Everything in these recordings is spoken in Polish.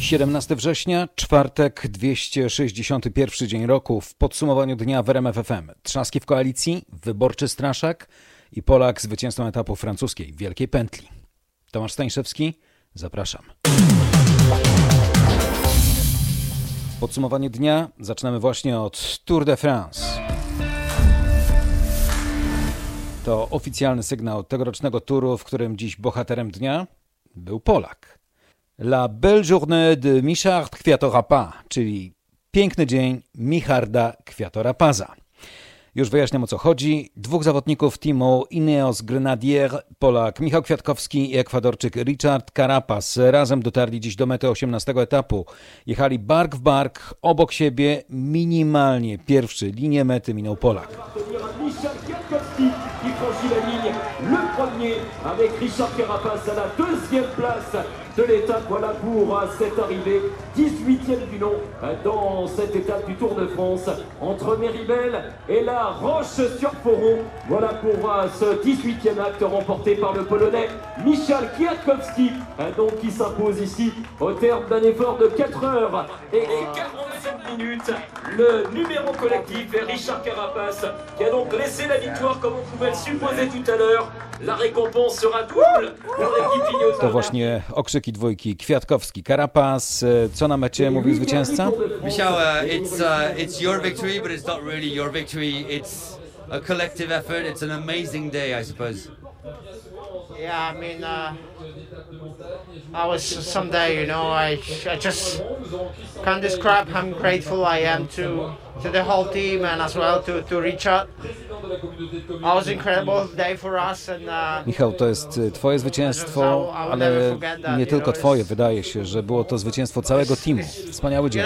17 września, czwartek, 261 dzień roku. W podsumowaniu dnia w RMF FM. Trzaski w koalicji, wyborczy straszak i Polak zwycięzcą etapu francuskiej Wielkiej Pętli. Tomasz Stańszewski, zapraszam. Podsumowanie dnia zaczynamy właśnie od Tour de France. To oficjalny sygnał tegorocznego turu, w którym dziś bohaterem dnia był Polak. La Belle Journée de Michard Kwiatorapa, czyli piękny dzień Micharda Kwiatorapaza. Już wyjaśniam o co chodzi. Dwóch zawodników teamu Ineos Grenadier, Polak Michał Kwiatkowski i Ekwadorczyk Richard Carapaz razem dotarli dziś do mety 18 etapu. Jechali bark w bark, obok siebie, minimalnie pierwszy linię mety minął Polak. Avec Richard Carapaz à la deuxième place de l'étape. Voilà pour euh, cette arrivée 18e du nom euh, dans cette étape du Tour de France entre Méribel et la Roche-sur-Foron. Voilà pour euh, ce 18e acte remporté par le Polonais Michal Kwiatkowski, donc qui s'impose ici au terme d'un effort de 4 heures et 47 minutes. Le numéro collectif est Richard Carapaz qui a donc laissé la victoire comme on pouvait le supposer tout à l'heure. La récompense sera double pour l'équipe Ineos. To właśnie okrzyki dwójki Kwiatkowski, Carapaz. Co na mecie mówił zwycięzca? Michał, uh, it's, uh, it's your victory, but it's not really your victory. It's a collective effort. It's an amazing day, I suppose. Yeah, I mean, uh, I was someday, you know, I, I just can't describe how grateful I am to to the whole team and as well to, to Richard. It was incredible day for us and, uh, Michał, to jest twoje zwycięstwo, ale nie tylko twoje, wydaje się, że było to zwycięstwo całego teamu. Wspaniały dzień.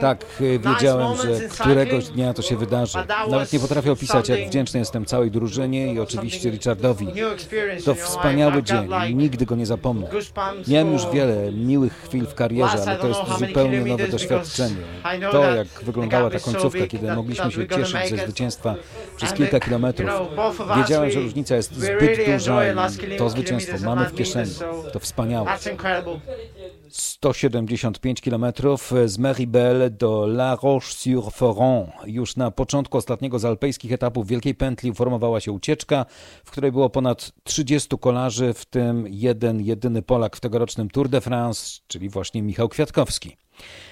Tak, y, wiedziałem, że któregoś dnia to się wydarzy. Nawet nie potrafię opisać, jak wdzięczny jestem całej drużynie i oczywiście Richardowi. To wspaniały dzień, nigdy go nie zapomnę. Miałem już wiele miłych chwil w karierze, ale to jest zupełnie nowe doświadczenie. To, jak wyglądała ta końcówka, kiedy mogliśmy się cieszyć ze zwycięstwa przez kilka kilometrów. Wiedziałem, że różnica jest zbyt duża i to zwycięstwo mamy w kieszeni. To wspaniałe. That's incredible. 175 km z Meribel do La Roche-sur-Foron. Już na początku ostatniego z alpejskich etapów Wielkiej Pętli uformowała się ucieczka, w której było ponad 30 kolarzy, w tym jeden jedyny Polak w tegorocznym Tour de France, czyli właśnie Michał Kwiatkowski.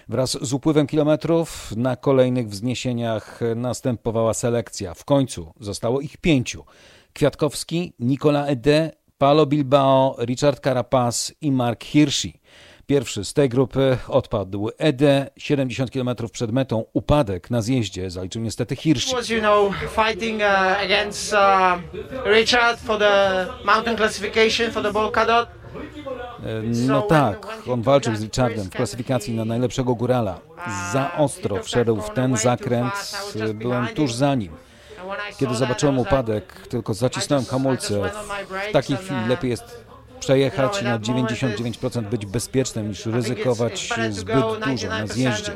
Wraz z upływem kilometrów na kolejnych wzniesieniach następowała selekcja. W końcu zostało ich pięciu. Kwiatkowski, Nicolas Ede, Paulo Bilbao, Richard Carapaz i Mark Hirschi. Pierwszy z tej grupy odpadł Ede, 70 km przed metą. Upadek na zjeździe zaliczył niestety Hirschi. was, you know, fighting uh, against uh, Richard for the mountain classification for the Volcadot. No tak, on walczył z Richardem w klasyfikacji na najlepszego górala. Za ostro wszedł w ten zakręt, byłem tuż za nim. Kiedy zobaczyłem upadek, tylko zacisnąłem hamulce. W takiej chwili lepiej jest przejechać i na 99% być bezpiecznym niż ryzykować zbyt dużo na zjeździe.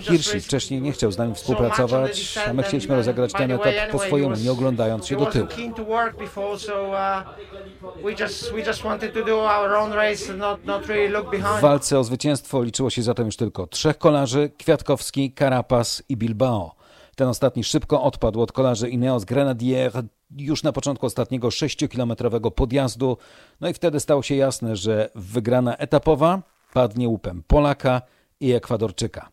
Hirschi wcześniej nie chciał z nami współpracować, a my chcieliśmy rozegrać ten etap po swojemu, nie oglądając się do tyłu. W walce o zwycięstwo liczyło się zatem już tylko trzech kolarzy, Kwiatkowski, Carapaz i Bilbao. Ten ostatni szybko odpadł od kolarzy Ineos Grenadier już na początku ostatniego 6-kilometrowego podjazdu, no i wtedy stało się jasne, że wygrana etapowa padnie łupem Polaka i Ekwadorczyka.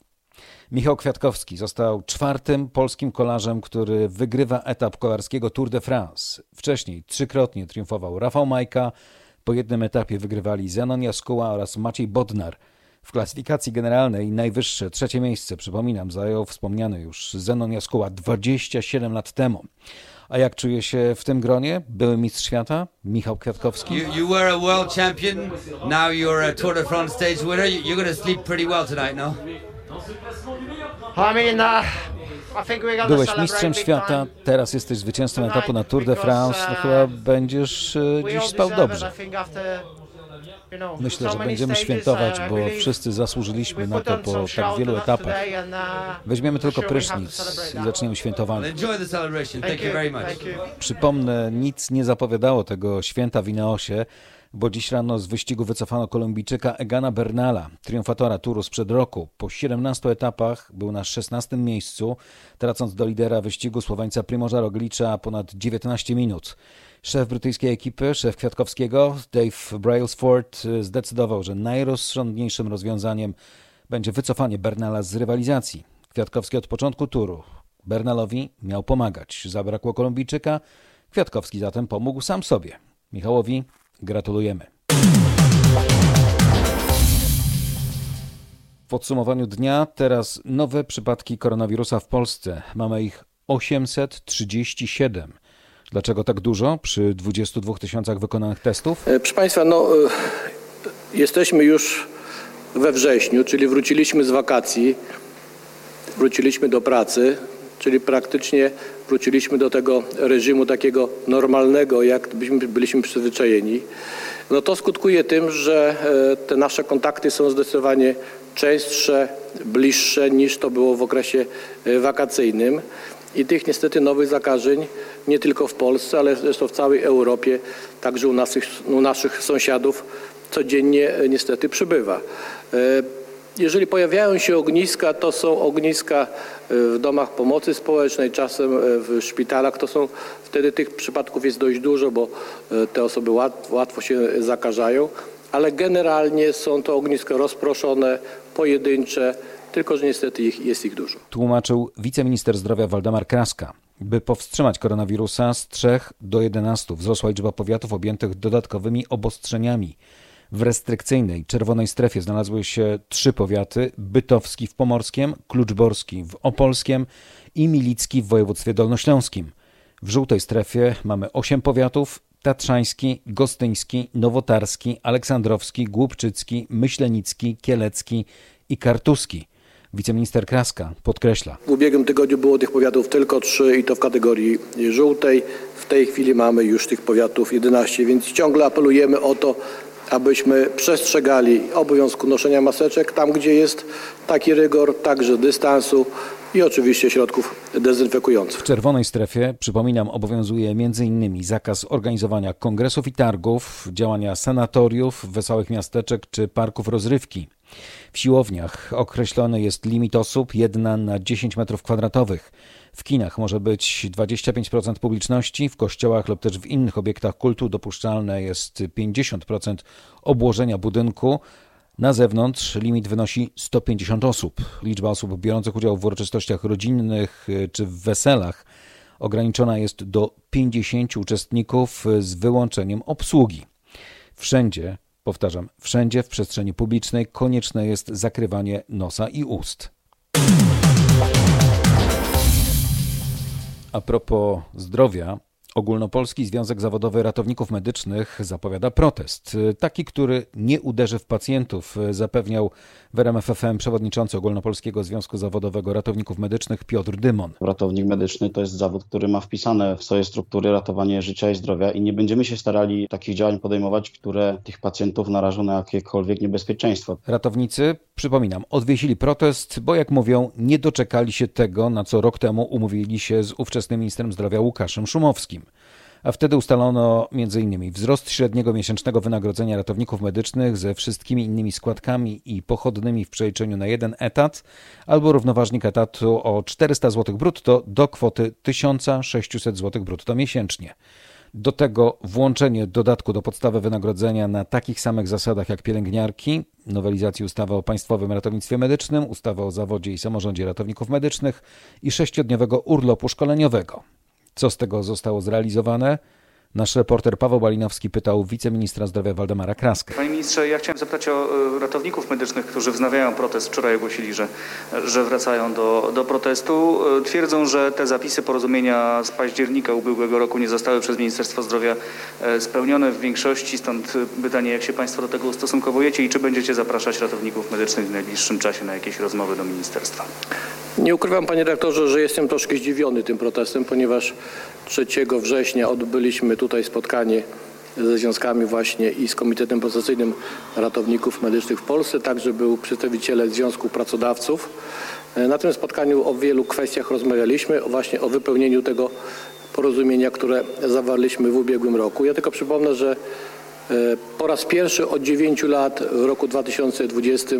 Michał Kwiatkowski został czwartym polskim kolarzem, który wygrywa etap kolarskiego Tour de France. Wcześniej trzykrotnie triumfował Rafał Majka, po jednym etapie wygrywali Zenon Jaskuła oraz Maciej Bodnar. W klasyfikacji generalnej najwyższe, trzecie miejsce, przypominam, zajął wspomniany już Zenon Jaskuła 27 lat temu. A jak czuje się w tym gronie? Były mistrz świata Michał Kwiatkowski. You, you were a world champion, now you're a Tour de France stage winner. You're going to sleep pretty well tonight, no? I mean, uh, Byłeś mistrzem świata, teraz jesteś zwycięzcą etapu na Tour de France. No chyba będziesz e, dziś spał dobrze. Myślę, że będziemy świętować, bo wszyscy zasłużyliśmy na to po tak wielu etapach. Weźmiemy tylko prysznic i zaczniemy świętowanie. Przypomnę, nic nie zapowiadało tego święta w Ineosie, bo dziś rano z wyścigu wycofano Kolumbijczyka Egana Bernala, triumfatora Turu sprzed roku. Po 17 etapach był na 16 miejscu, tracąc do lidera wyścigu Słoweńca Primorza Roglicza ponad 19 minut. Szef brytyjskiej ekipy, szef Kwiatkowskiego, Dave Brailsford, zdecydował, że najrozsądniejszym rozwiązaniem będzie wycofanie Bernala z rywalizacji. Kwiatkowski od początku turu Bernalowi miał pomagać. Zabrakło Kolumbijczyka, Kwiatkowski zatem pomógł sam sobie. Michałowi gratulujemy. W podsumowaniu dnia teraz nowe przypadki koronawirusa w Polsce. Mamy ich 837. Dlaczego tak dużo przy 22 tysiącach wykonanych testów? E, Proszę Państwa, no, e, jesteśmy już we wrześniu, czyli wróciliśmy z wakacji, wróciliśmy do pracy, czyli praktycznie wróciliśmy do tego reżimu takiego normalnego, jak byśmy byliśmy przyzwyczajeni. No to skutkuje tym, że e, te nasze kontakty są zdecydowanie częstsze, bliższe niż to było w okresie e, wakacyjnym. I tych niestety nowych zakażeń nie tylko w Polsce, ale zresztą w całej Europie, także u naszych, u naszych sąsiadów codziennie e, niestety przybywa. Jeżeli pojawiają się ogniska, to są ogniska e, w domach pomocy społecznej, czasem e, w szpitalach. To są, wtedy tych przypadków jest dość dużo, bo e, te osoby łat, łatwo się zakażają, ale generalnie są to ogniska rozproszone, pojedyncze, tylko że niestety ich, jest ich dużo. Tłumaczył wiceminister zdrowia Waldemar Kraska. By powstrzymać koronawirusa z 3 do 11 wzrosła liczba powiatów objętych dodatkowymi obostrzeniami. W restrykcyjnej czerwonej strefie znalazły się trzy powiaty: Bytowski w Pomorskiem, Kluczborski w Opolskiem i Milicki w województwie dolnośląskim. W żółtej strefie mamy osiem powiatów: Tatrzański, Gostyński, Nowotarski, Aleksandrowski, Głubczycki, Myślenicki, Kielecki i Kartuski. Wiceminister Kraska podkreśla. W ubiegłym tygodniu było tych powiatów tylko trzy i to w kategorii żółtej. W tej chwili mamy już tych powiatów 11, więc ciągle apelujemy o to, abyśmy przestrzegali obowiązku noszenia maseczek tam, gdzie jest taki rygor, także dystansu i oczywiście środków dezynfekujących. W czerwonej strefie, przypominam, obowiązuje m.in. zakaz organizowania kongresów i targów, działania sanatoriów, wesołych miasteczek czy parków rozrywki. W siłowniach określony jest limit osób, jedna na 10 metrów kwadratowych. W kinach może być 25% publiczności, w kościołach lub też w innych obiektach kultu dopuszczalne jest 50% obłożenia budynku. Na zewnątrz limit wynosi 150 osób. Liczba osób biorących udział w uroczystościach rodzinnych czy w weselach ograniczona jest do 50 uczestników z wyłączeniem obsługi. Wszędzie, powtarzam, wszędzie w przestrzeni publicznej konieczne jest zakrywanie nosa i ust. A propos zdrowia, Ogólnopolski Związek Zawodowy Ratowników Medycznych zapowiada protest. Taki, który nie uderzy w pacjentów, zapewniał w RMF FM przewodniczący Ogólnopolskiego Związku Zawodowego Ratowników Medycznych Piotr Dymon. Ratownik medyczny to jest zawód, który ma wpisane w swoje struktury ratowanie życia i zdrowia i nie będziemy się starali takich działań podejmować, które tych pacjentów narażą na jakiekolwiek niebezpieczeństwo. Ratownicy, przypominam, odwiesili protest, bo jak mówią, nie doczekali się tego, na co rok temu umówili się z ówczesnym ministrem zdrowia Łukaszem Szumowskim. A wtedy ustalono m.in. wzrost średniego miesięcznego wynagrodzenia ratowników medycznych ze wszystkimi innymi składkami i pochodnymi w przeliczeniu na jeden etat, albo równoważnik etatu o 400 zł brutto do kwoty 1600 zł brutto miesięcznie. Do tego włączenie dodatku do podstawy wynagrodzenia na takich samych zasadach jak pielęgniarki, nowelizacji ustawy o Państwowym Ratownictwie Medycznym, ustawy o zawodzie i samorządzie ratowników medycznych i sześciodniowego urlopu szkoleniowego. Co z tego zostało zrealizowane? Nasz reporter Paweł Balinowski pytał wiceministra zdrowia Waldemara Kraskę. Panie ministrze, ja chciałem zapytać o e, ratowników medycznych, którzy wznawiają protest. Wczoraj ogłosili, że, że wracają do, do protestu. E, Twierdzą, że te zapisy porozumienia z października ubiegłego roku nie zostały przez Ministerstwo Zdrowia e, spełnione w większości. Stąd pytanie, jak się Państwo do tego ustosunkowujecie i czy będziecie zapraszać ratowników medycznych w najbliższym czasie na jakieś rozmowy do ministerstwa? Nie ukrywam, panie redaktorze, że jestem troszkę zdziwiony tym protestem, ponieważ 3 września odbyliśmy tutaj spotkanie ze związkami właśnie i z Komitetem Procesyjnym Ratowników Medycznych w Polsce. Także był przedstawiciele Związku Pracodawców. E, Na tym spotkaniu o wielu kwestiach rozmawialiśmy, właśnie o wypełnieniu tego porozumienia, które zawarliśmy w ubiegłym roku. Ja tylko przypomnę, że e, po raz pierwszy od 9 lat w roku 2020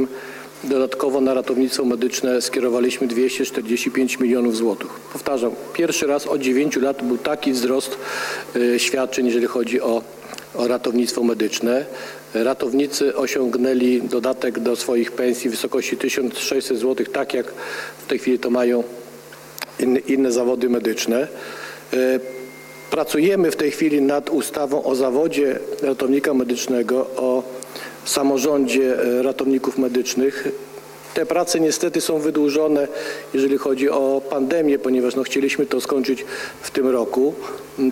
dodatkowo na ratownictwo medyczne skierowaliśmy 245 milionów złotych. Powtarzam, pierwszy raz od 9 lat był taki wzrost e, świadczeń, jeżeli chodzi o, o ratownictwo medyczne. Ratownicy osiągnęli dodatek do swoich pensji w wysokości 1600 zł, tak jak w tej chwili to mają inne, inne zawody medyczne. E, Pracujemy w tej chwili nad ustawą o zawodzie ratownika medycznego, o samorządzie e, ratowników medycznych. Te prace niestety są wydłużone, jeżeli chodzi o pandemię, ponieważ no, chcieliśmy to skończyć w tym roku.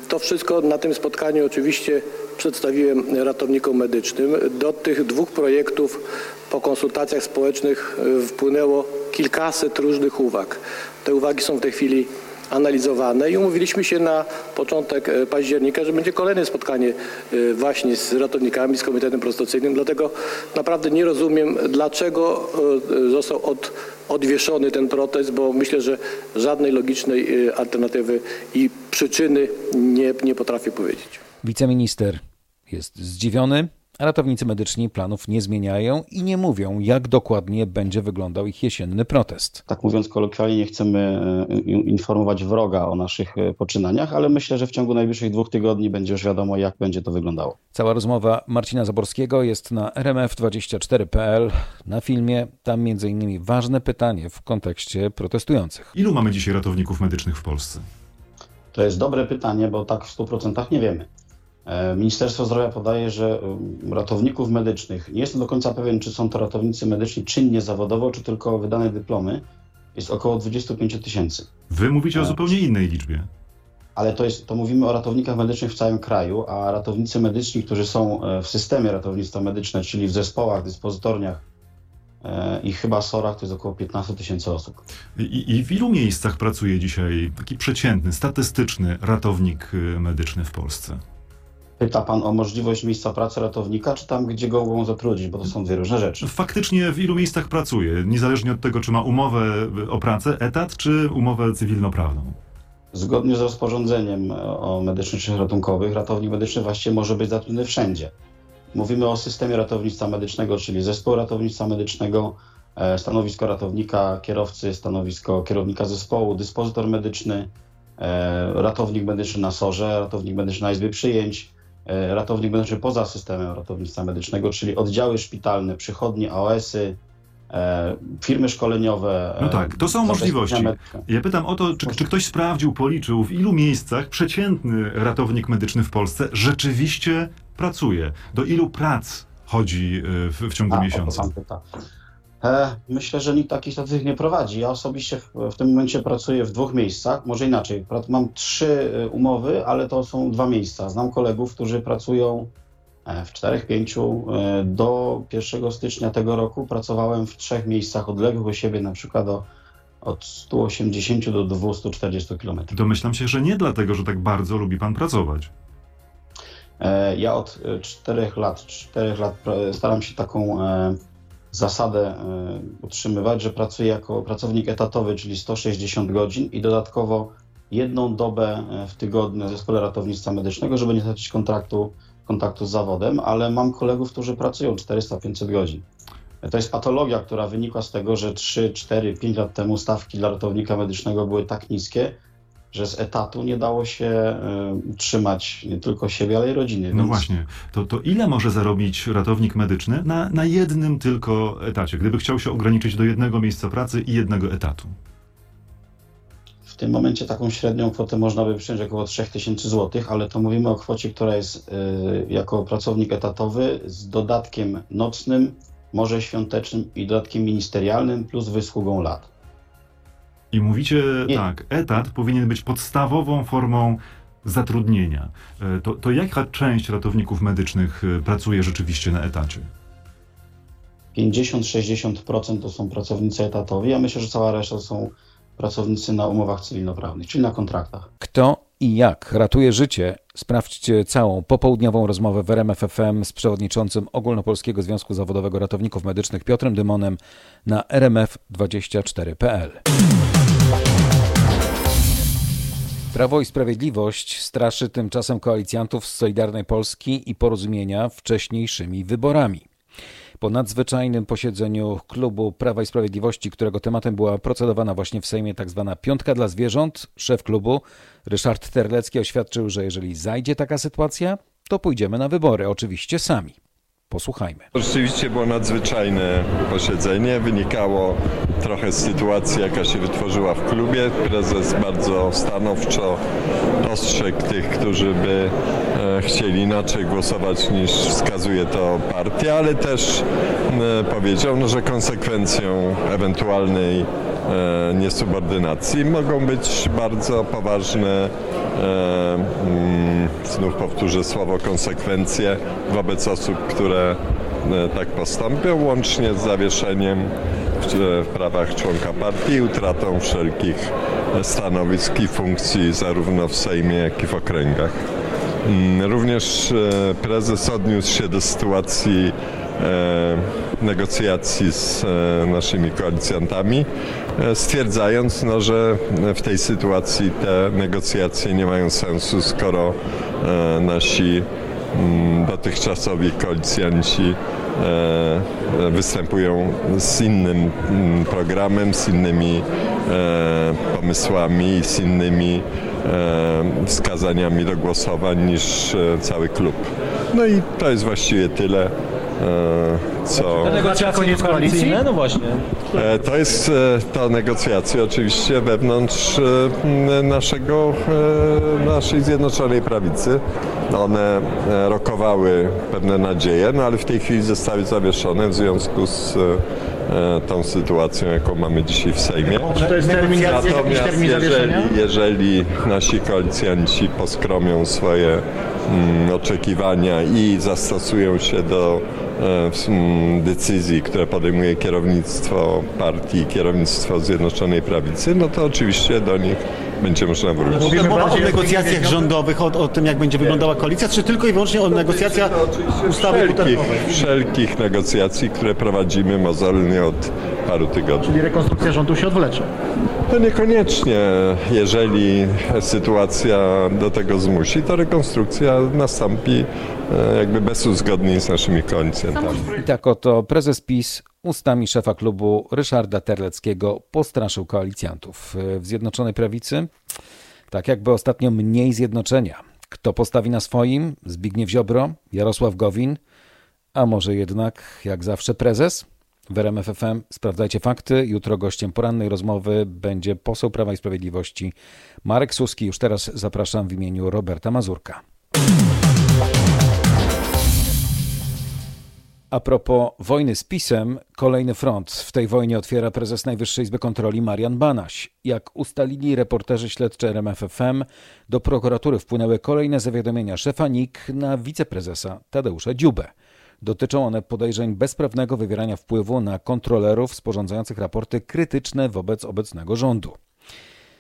To wszystko na tym spotkaniu oczywiście przedstawiłem ratownikom medycznym. Do tych dwóch projektów po konsultacjach społecznych e, wpłynęło kilkaset różnych uwag. Te uwagi są w tej chwili analizowane i umówiliśmy się na początek e, października, że będzie kolejne spotkanie e, właśnie z ratownikami, z Komitetem Prostacyjnym. Dlatego naprawdę nie rozumiem, dlaczego e, został od, odwieszony ten protest, bo myślę, że żadnej logicznej alternatywy i przyczyny nie, nie potrafię powiedzieć. Wiceminister jest zdziwiony, ratownicy medyczni planów nie zmieniają i nie mówią, jak dokładnie będzie wyglądał ich jesienny protest. Tak mówiąc kolokwialnie, nie chcemy e, informować wroga o naszych e, poczynaniach, ale myślę, że w ciągu najbliższych dwóch tygodni będzie już wiadomo, jak będzie to wyglądało. Cała rozmowa Marcina Zaborskiego jest na rmf24.pl na filmie. Tam innymi ważne pytanie w kontekście protestujących. Ilu mamy dzisiaj ratowników medycznych w Polsce? To jest dobre pytanie, bo tak w 100% nie wiemy. E, Ministerstwo Zdrowia podaje, że um, ratowników medycznych, nie jestem do końca pewien, czy są to ratownicy medyczni czynnie zawodowo, czy tylko wydane dyplomy, jest około 25 tysięcy. Wy mówicie o Tak. zupełnie innej liczbie. Ale to, jest, to mówimy o ratownikach medycznych w całym kraju, a ratownicy medyczni, którzy są e, w systemie ratownictwa medyczne, czyli w zespołach, dyspozytorniach e, i chyba SOR-ach, to jest około 15 tysięcy osób. I, I w ilu miejscach pracuje dzisiaj taki przeciętny, statystyczny ratownik medyczny w Polsce? Pyta pan o możliwość miejsca pracy ratownika, czy tam, gdzie go mogą zatrudnić, bo to są dwie różne rzeczy. Faktycznie w ilu miejscach pracuje, niezależnie od tego, czy ma umowę o pracę, etat, czy umowę cywilnoprawną? Zgodnie z rozporządzeniem o medycznych ratunkowych, ratownik medyczny właściwie może być zatrudniony wszędzie. Mówimy o systemie ratownictwa medycznego, czyli zespół ratownictwa medycznego, e, stanowisko ratownika, kierowcy, stanowisko kierownika zespołu, dyspozytor medyczny, e, ratownik medyczny na SOR-ze, ratownik medyczny na izbie przyjęć, ratownik medyczny poza systemem ratownictwa medycznego, czyli oddziały szpitalne, przychodnie, AOS-y, e, firmy szkoleniowe. No e, tak, to są możliwości. medyczne. Ja pytam o to, czy, czy ktoś sprawdził, policzył, w ilu miejscach przeciętny ratownik medyczny w Polsce rzeczywiście pracuje? Do ilu prac chodzi w, w ciągu A, miesiąca? E, myślę, że nikt takich statystyk nie prowadzi. Ja osobiście w, w tym momencie pracuję w dwóch miejscach, może inaczej. Mam trzy e, umowy, ale to są dwa miejsca. Znam kolegów, którzy pracują e, w czterech, pięciu. Do 1 stycznia tego roku pracowałem w trzech miejscach odległych od siebie, na przykład o, od 180 do 240 km. Domyślam się, że nie dlatego, że tak bardzo lubi pan pracować. Ja od czterech lat, czterech lat pra- staram się taką zasadę e, utrzymywać, że pracuję jako pracownik etatowy, czyli 160 godzin i dodatkowo jedną dobę e, w tygodniu w zespole ratownictwa medycznego, żeby nie stracić kontraktu, kontaktu z zawodem, ale mam kolegów, którzy pracują 400-500 godzin. To jest patologia, która wynikła z tego, że 3, 4, 5 lat temu stawki dla ratownika medycznego były tak niskie, że z etatu nie dało się e, utrzymać nie tylko siebie, ale i rodziny. No Więc właśnie, to, to ile może zarobić ratownik medyczny na, na jednym tylko etacie, gdyby chciał się ograniczyć do jednego miejsca pracy i jednego etatu? W tym momencie taką średnią kwotę można by przyjąć około 3000 zł, ale to mówimy o kwocie, która jest y, jako pracownik etatowy z dodatkiem nocnym, może świątecznym i dodatkiem ministerialnym plus wysługą lat. I mówicie Nie. tak, etat powinien być podstawową formą zatrudnienia. E, To, to jaka część ratowników medycznych e, pracuje rzeczywiście na etacie? 50-60% to są pracownicy etatowi, a myślę, że cała reszta to są pracownicy na umowach cywilnoprawnych, czyli na kontraktach. Kto i jak ratuje życie? Sprawdźcie całą popołudniową rozmowę w RMF FM z przewodniczącym Ogólnopolskiego Związku Zawodowego Ratowników Medycznych Piotrem Dymonem na rmf24.pl. Prawo i Sprawiedliwość straszy tymczasem koalicjantów z Solidarnej Polski i Porozumienia wcześniejszymi wyborami. Po nadzwyczajnym posiedzeniu klubu Prawa i Sprawiedliwości, którego tematem była procedowana właśnie w Sejmie tzw. piątka dla zwierząt, szef klubu Ryszard Terlecki oświadczył, że jeżeli zajdzie taka sytuacja, to pójdziemy na wybory, oczywiście sami. Posłuchajmy. Rzeczywiście było nadzwyczajne posiedzenie. Wynikało trochę z sytuacji, jaka się wytworzyła w klubie. Prezes bardzo stanowczo ostrzegł tych, którzy by e, chcieli inaczej głosować niż wskazuje to partia, ale też e, powiedział, no, że konsekwencją ewentualnej niesubordynacji mogą być bardzo poważne e, mm, znów powtórzę słowo konsekwencje wobec osób, które e, tak postąpią, łącznie z zawieszeniem w, prawach członka partii i utratą wszelkich e, stanowisk i funkcji zarówno w Sejmie, jak i w okręgach. Mm, Również e, prezes odniósł się do sytuacji e, negocjacji z e, naszymi koalicjantami, e, stwierdzając, no, że w tej sytuacji te negocjacje nie mają sensu, skoro e, nasi mm, dotychczasowi koalicjanci e, występują z innym mm, programem, z innymi e, pomysłami, z innymi e, wskazaniami do głosowań niż e, cały klub. No i to jest właściwie tyle, e, co... Negocjacje koniec koalicji? No właśnie. E, To jest e, to negocjacje oczywiście wewnątrz e, naszego, e, naszej Zjednoczonej Prawicy. One e, rokowały pewne nadzieje, no ale w tej chwili zostały zawieszone w związku z e, tą sytuacją, jaką mamy dzisiaj w Sejmie. To jest termin, Natomiast termin jeżeli, jeżeli nasi koalicjanci poskromią swoje mm, oczekiwania i zastosują się do e, decyzji, które podejmuje kierownictwo partii, kierownictwo Zjednoczonej Prawicy, no to oczywiście do nich będzie można wrócić. Mówimy Mowa o bardziej negocjacjach rządowych, o, o tym, jak będzie wyglądała koalicja, czy tylko i wyłącznie o negocjacjach ustawy Wszelkich, wszelkich negocjacji, które prowadzimy mozolnie od paru tygodni. Czyli rekonstrukcja rządu się odwlecze. To niekoniecznie, jeżeli sytuacja do tego zmusi, to rekonstrukcja nastąpi e, jakby bez uzgodnień z naszymi koalicjantami. I tak oto prezes PiS ustami szefa klubu Ryszarda Terleckiego postraszył koalicjantów w Zjednoczonej Prawicy. Tak jakby ostatnio mniej zjednoczenia. Kto postawi na swoim? Zbigniew Ziobro, Jarosław Gowin, a może jednak, jak zawsze, prezes? W RMF FM sprawdzajcie fakty. Jutro gościem porannej rozmowy będzie poseł Prawa i Sprawiedliwości Marek Suski. Już teraz zapraszam w imieniu Roberta Mazurka. A propos wojny z PiSem, kolejny front w tej wojnie otwiera prezes Najwyższej Izby Kontroli Marian Banaś. Jak ustalili reporterzy śledczy RMFFM, do prokuratury wpłynęły kolejne zawiadomienia szefa NIK na wiceprezesa Tadeusza Dziubę. Dotyczą one podejrzeń bezprawnego wywierania wpływu na kontrolerów sporządzających raporty krytyczne wobec obecnego rządu.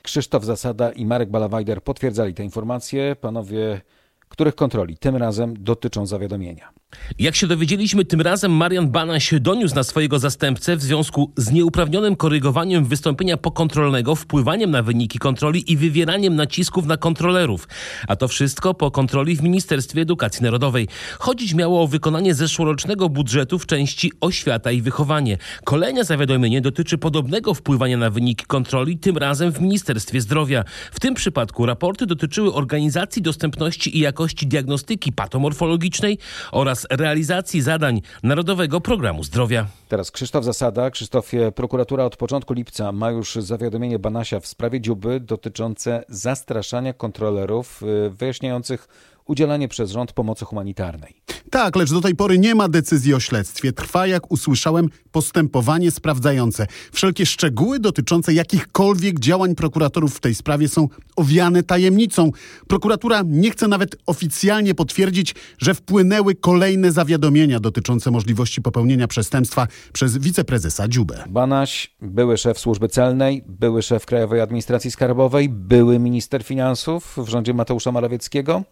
Krzysztof Zasada i Marek Balawajder potwierdzali te informacje. Panowie, których kontroli tym razem dotyczą zawiadomienia? Jak się dowiedzieliśmy, tym razem Marian Banaś doniósł na swojego zastępcę w związku z nieuprawnionym korygowaniem wystąpienia pokontrolnego, wpływaniem na wyniki kontroli i wywieraniem nacisków na kontrolerów. A to wszystko po kontroli w Ministerstwie Edukacji Narodowej. Chodzić miało o wykonanie zeszłorocznego budżetu w części oświata i wychowanie. Kolejne zawiadomienie dotyczy podobnego wpływania na wyniki kontroli, tym razem w Ministerstwie Zdrowia. W tym przypadku raporty dotyczyły organizacji dostępności i jakości diagnostyki patomorfologicznej oraz podczas realizacji zadań Narodowego Programu Zdrowia. Teraz Krzysztof Zasada. Krzysztofie, prokuratura od początku lipca ma już zawiadomienie Banasia w sprawie Dziuby dotyczące zastraszania kontrolerów y, wyjaśniających udzielanie przez rząd pomocy humanitarnej. Tak, lecz do tej pory nie ma decyzji o śledztwie. Trwa, jak usłyszałem, postępowanie sprawdzające. Wszelkie szczegóły dotyczące jakichkolwiek działań prokuratorów w tej sprawie są owiane tajemnicą. Prokuratura nie chce nawet oficjalnie potwierdzić, że wpłynęły kolejne zawiadomienia dotyczące możliwości popełnienia przestępstwa przez wiceprezesa Dziubę. Banaś, były szef służby celnej, były szef Krajowej Administracji Skarbowej, były minister finansów w rządzie Mateusza Morawieckiego.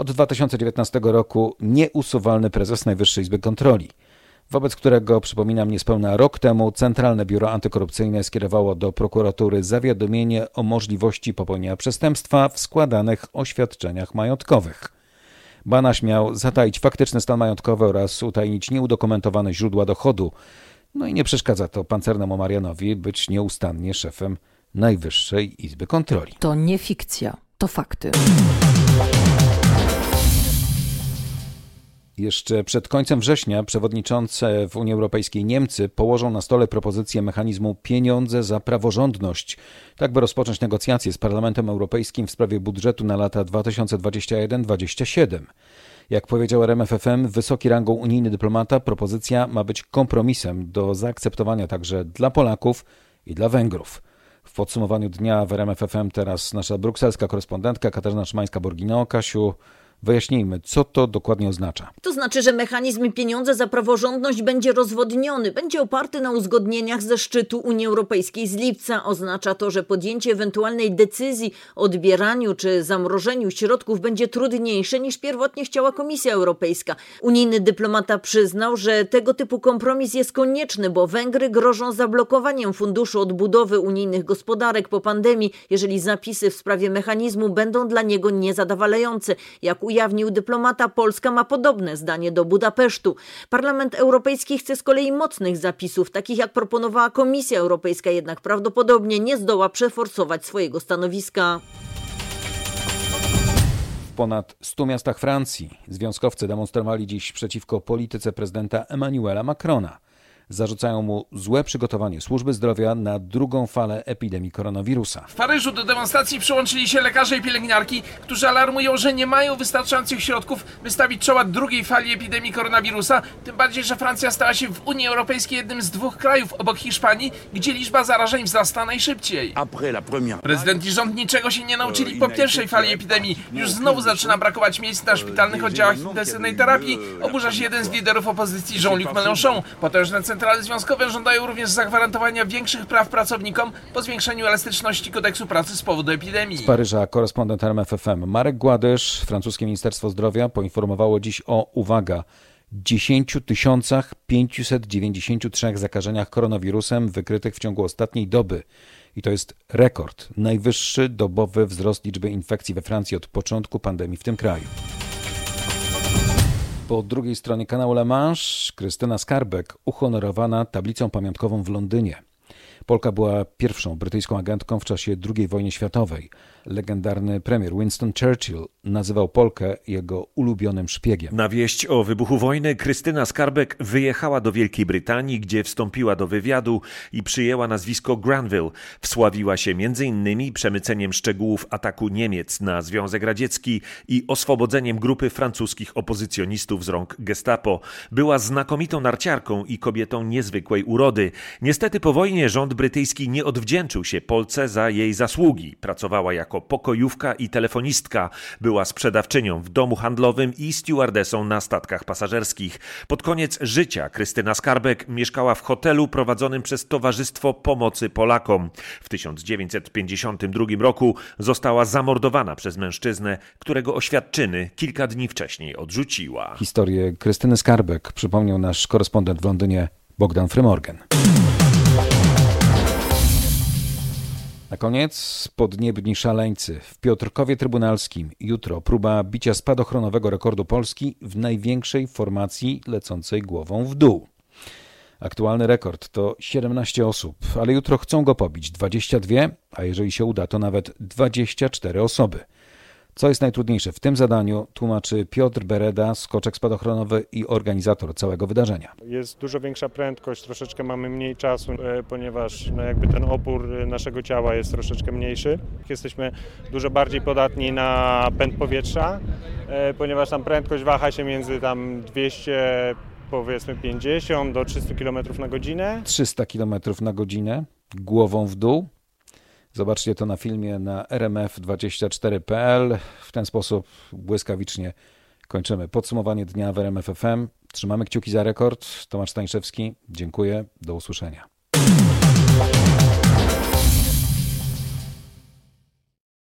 Od 2019 roku nieusuwalny prezes Najwyższej Izby Kontroli, wobec którego, przypominam, niespełna rok temu Centralne Biuro Antykorupcyjne skierowało do prokuratury zawiadomienie o możliwości popełnienia przestępstwa w składanych oświadczeniach majątkowych. Banaś miał zataić faktyczny stan majątkowy oraz utajnić nieudokumentowane źródła dochodu. No i nie przeszkadza to pancernemu Marianowi być nieustannie szefem Najwyższej Izby Kontroli. To nie fikcja, to fakty. Jeszcze przed końcem września przewodniczące w Unii Europejskiej Niemcy położą na stole propozycję mechanizmu pieniądze za praworządność, tak by rozpocząć negocjacje z Parlamentem Europejskim w sprawie budżetu na lata 2021-2027. Jak powiedział RMFFM, wysoki rangą unijny dyplomata, propozycja ma być kompromisem do zaakceptowania także dla Polaków i dla Węgrów. W podsumowaniu dnia w RMFFM teraz nasza brukselska korespondentka Katarzyna Szymańska-Borgino. Kasiu, Wyjaśnijmy, co to dokładnie oznacza. To znaczy, że mechanizm pieniądze za praworządność będzie rozwodniony, będzie oparty na uzgodnieniach ze szczytu Unii Europejskiej z lipca. Oznacza to, że podjęcie ewentualnej decyzji o odbieraniu czy zamrożeniu środków będzie trudniejsze niż pierwotnie chciała Komisja Europejska. Unijny dyplomata przyznał, że tego typu kompromis jest konieczny, bo Węgry grożą zablokowaniem funduszu odbudowy unijnych gospodarek po pandemii, jeżeli zapisy w sprawie mechanizmu będą dla niego niezadowalające. Jak ujawnił dyplomata, Polska ma podobne zdanie do Budapesztu. Parlament Europejski chce z kolei mocnych zapisów, takich jak proponowała Komisja Europejska, jednak prawdopodobnie nie zdoła przeforsować swojego stanowiska. W ponad 100 miastach Francji związkowcy demonstrowali dziś przeciwko polityce prezydenta Emmanuela Macrona zarzucają mu złe przygotowanie służby zdrowia na drugą falę epidemii koronawirusa. W Paryżu do demonstracji przyłączyli się lekarze i pielęgniarki, którzy alarmują, że nie mają wystarczających środków, by stawić czoła drugiej fali epidemii koronawirusa, tym bardziej, że Francja stała się w Unii Europejskiej jednym z dwóch krajów obok Hiszpanii, gdzie liczba zarażeń wzrasta najszybciej. Prezydent i rząd niczego się nie nauczyli po pierwszej fali epidemii. Już znowu zaczyna brakować miejsc na szpitalnych oddziałach intensywnej terapii. Oburza się jeden z liderów opozycji, Jean-Luc Mélenchon. Potężne centrale związkowe żądają również zagwarantowania większych praw pracownikom po zwiększeniu elastyczności kodeksu pracy z powodu epidemii. Z Paryża korespondent RMFFM Marek Gładysz, francuskie Ministerstwo Zdrowia poinformowało dziś o, uwaga, 10 593 zakażeniach koronawirusem wykrytych w ciągu ostatniej doby. I to jest rekord, najwyższy dobowy wzrost liczby infekcji we Francji od początku pandemii w tym kraju. Po drugiej stronie kanału La Manche Krystyna Skarbek uhonorowana tablicą pamiątkową w Londynie. Polka była pierwszą brytyjską agentką w czasie II wojny światowej. Legendarny premier Winston Churchill nazywał Polkę jego ulubionym szpiegiem. Na wieść o wybuchu wojny Krystyna Skarbek wyjechała do Wielkiej Brytanii, gdzie wstąpiła do wywiadu i przyjęła nazwisko Granville. Wsławiła się m.in. przemyceniem szczegółów ataku Niemiec na Związek Radziecki i oswobodzeniem grupy francuskich opozycjonistów z rąk gestapo. Była znakomitą narciarką i kobietą niezwykłej urody. Niestety po wojnie rząd brytyjski nie odwdzięczył się Polce za jej zasługi. Pracowała jako pokojówka i telefonistka. Była sprzedawczynią w domu handlowym i stewardesą na statkach pasażerskich. Pod koniec życia Krystyna Skarbek mieszkała w hotelu prowadzonym przez Towarzystwo Pomocy Polakom. W 1952 roku została zamordowana przez mężczyznę, którego oświadczyny kilka dni wcześniej odrzuciła. Historię Krystyny Skarbek przypomniał nasz korespondent w Londynie Bogdan Frymorgan. Na koniec podniebni szaleńcy. W Piotrkowie Trybunalskim jutro próba bicia spadochronowego rekordu Polski w największej formacji lecącej głową w dół. Aktualny rekord to 17 osób, ale jutro chcą go pobić 22, a jeżeli się uda, to nawet 24 osoby. Co jest najtrudniejsze w tym zadaniu, tłumaczy Piotr Bereda, skoczek spadochronowy i organizator całego wydarzenia. Jest dużo większa prędkość, troszeczkę mamy mniej czasu, e, ponieważ no jakby ten opór e, naszego ciała jest troszeczkę mniejszy. Jesteśmy dużo bardziej podatni na pęd powietrza, e, ponieważ tam prędkość waha się między tam 200 powiedzmy 50 do 300 km na godzinę. 300 km na godzinę, głową w dół. Zobaczcie to na filmie na rmf24.pl. W ten sposób błyskawicznie kończymy podsumowanie dnia w RMF FM. Trzymamy kciuki za rekord. Tomasz Stańszewski, dziękuję. Do usłyszenia.